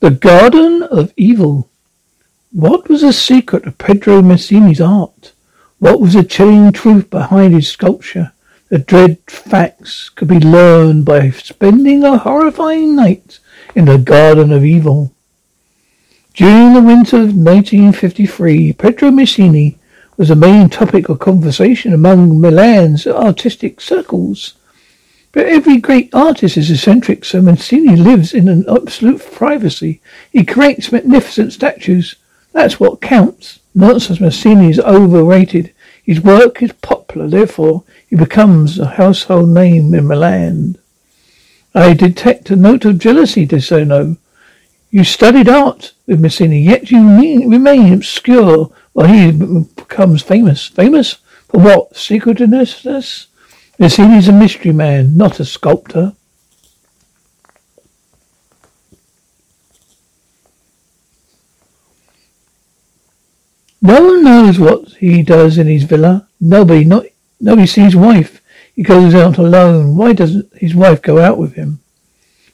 The Garden of Evil. What was the secret of Pedro Massini's art? What was the chilling truth behind his sculpture? The dread facts could be learned by spending a horrifying night in the Garden of Evil. During the winter of 1953, Pedro Massini was the main topic of conversation among Milan's artistic circles. But every great artist is eccentric, so Massini lives in an absolute privacy. He creates magnificent statues. That's what counts. Nonsense, Massini is overrated. His work is popular, therefore he becomes a household name in Milan. I detect a note of jealousy, De Sono. You studied art with Massini, yet you remain obscure while he becomes famous. Famous? For what? Secretiveness? Massini's a mystery man, not a sculptor. No one knows what he does in his villa. Nobody, not nobody sees his wife. He goes out alone. Why doesn't his wife go out with him?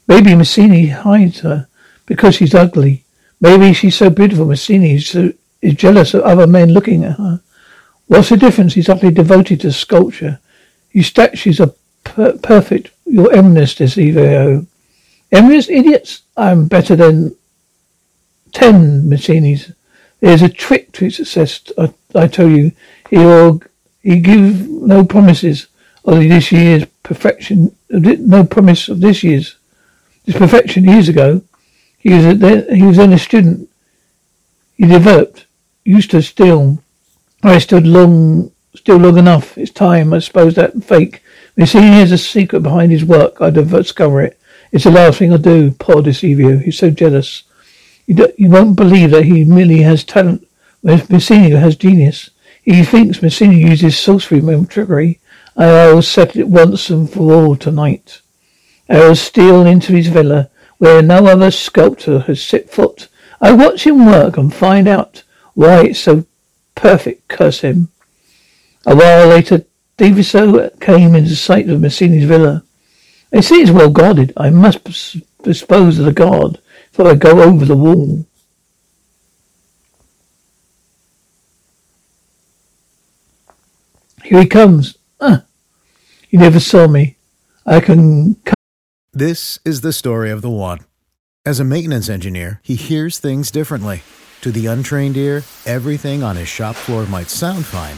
Maybe Massini hides her because she's ugly. Maybe she's so beautiful Massini is, so, is jealous of other men looking at her. What's the difference? He's utterly devoted to sculpture. His statues are per- perfect. Your eminence, Decivio. Eminence, idiots? I'm better than ten Massinis. There's a trick to his success, I, I tell you. He'll, he give no promises of this year's perfection, no promise of this year's. This perfection years ago, he was, a, he was then a student. He developed, used to still. I stood long, still long enough. It's time, I suppose, that fake. See he has a secret behind his work, I discover it. It's the last thing I do. Poor Decivio. He's so jealous. You, you won't believe that he merely has talent, Massini has genius. He thinks Massini uses sorcery and trickery. I will settle it once and for all tonight. I will steal into his villa where no other sculptor has set foot. I watch him work and find out why it's so perfect, curse him. A while later, Daviso came into sight of Massini's villa. I see it's well guarded. I must dispose of the guard before I go over the wall. Here he comes. Ah, he never saw me. I can Come. This is the story of the one. As a maintenance engineer, he hears things differently. To the untrained ear, everything on his shop floor might sound fine,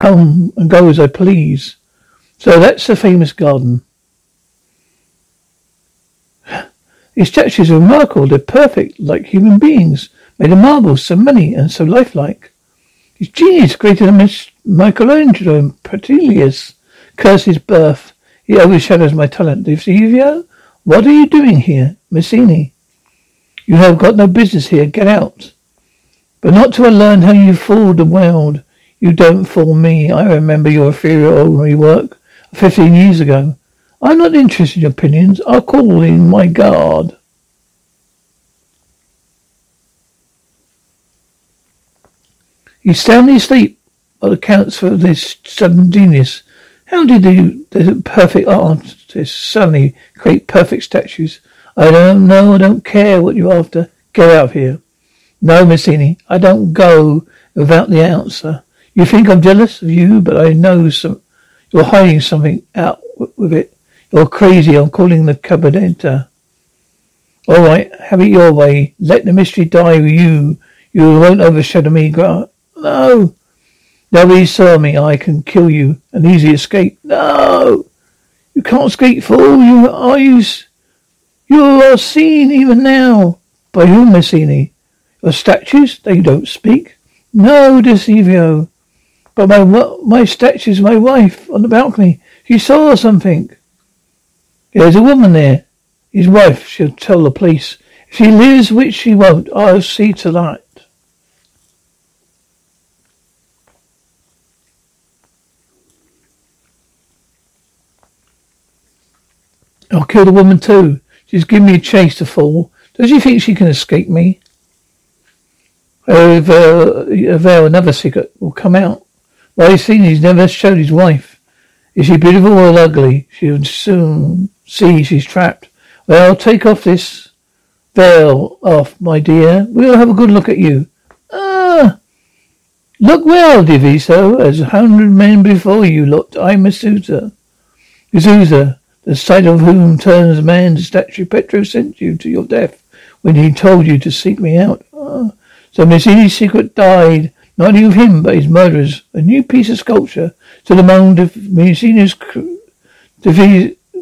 Come and go as I please. So that's the famous garden. These statues are remarkable. They're perfect, like human beings, made of marble, so many and so lifelike. His genius greater than Michelangelo and Petilius. Curse his birth. He overshadows my talent. Divsivio, what are you doing here? Massini. You have got no business here. Get out. But not till I learn how you fooled the world. You don't fool me. I remember your ordinary work fifteen years ago. I'm not interested in your opinions. I'll call in my guard. He's soundly asleep. What accounts for this sudden genius? How did the, the perfect artists suddenly create perfect statues? I don't know. I don't care what you're after. Get out of here. No, Mazzini, I don't go without the answer. You think I'm jealous of you, but I know some. You're hiding something out with it. You're crazy. I'm calling the cabinetta. All right, have it your way. Let the mystery die with you. You won't overshadow me. No. Nobody saw me. I can kill you An easy escape. No. You can't escape, fool. You are you. You are seen even now. By whom, Messini? Your statues? They don't speak. No, Decivio. But my my statue's my wife on the balcony. She saw something. There's a woman there. His wife. She'll tell the police. If she lives, which she won't, I'll see to that. I'll kill the woman too. She's giving me a chase to fall. Does she think she can escape me? If uh, another secret will come out. Well, he's seen he's never showed his wife. Is she beautiful or ugly? She'll soon see she's trapped. Well, take off this veil off, my dear. We'll have a good look at you. Ah! Look well, Diviso, as a hundred men before you looked. I'm Medusa. Medusa, the sight of whom turns a man to statue. Pedro sent you to your death when he told you to seek me out. Oh. So Mazzini's secret died, not only of him, but his murderers. A new piece of sculpture to the mound of Mazzini's,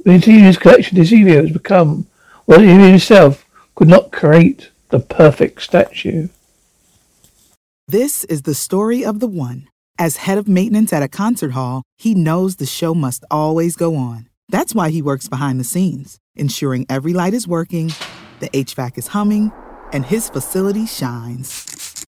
Mazzini's collection Decivio has become what he himself could not create the perfect statue. This is the story of the one. As head of maintenance at a concert hall, he knows the show must always go on. That's why he works behind the scenes, ensuring every light is working, the HVAC is humming, and his facility shines.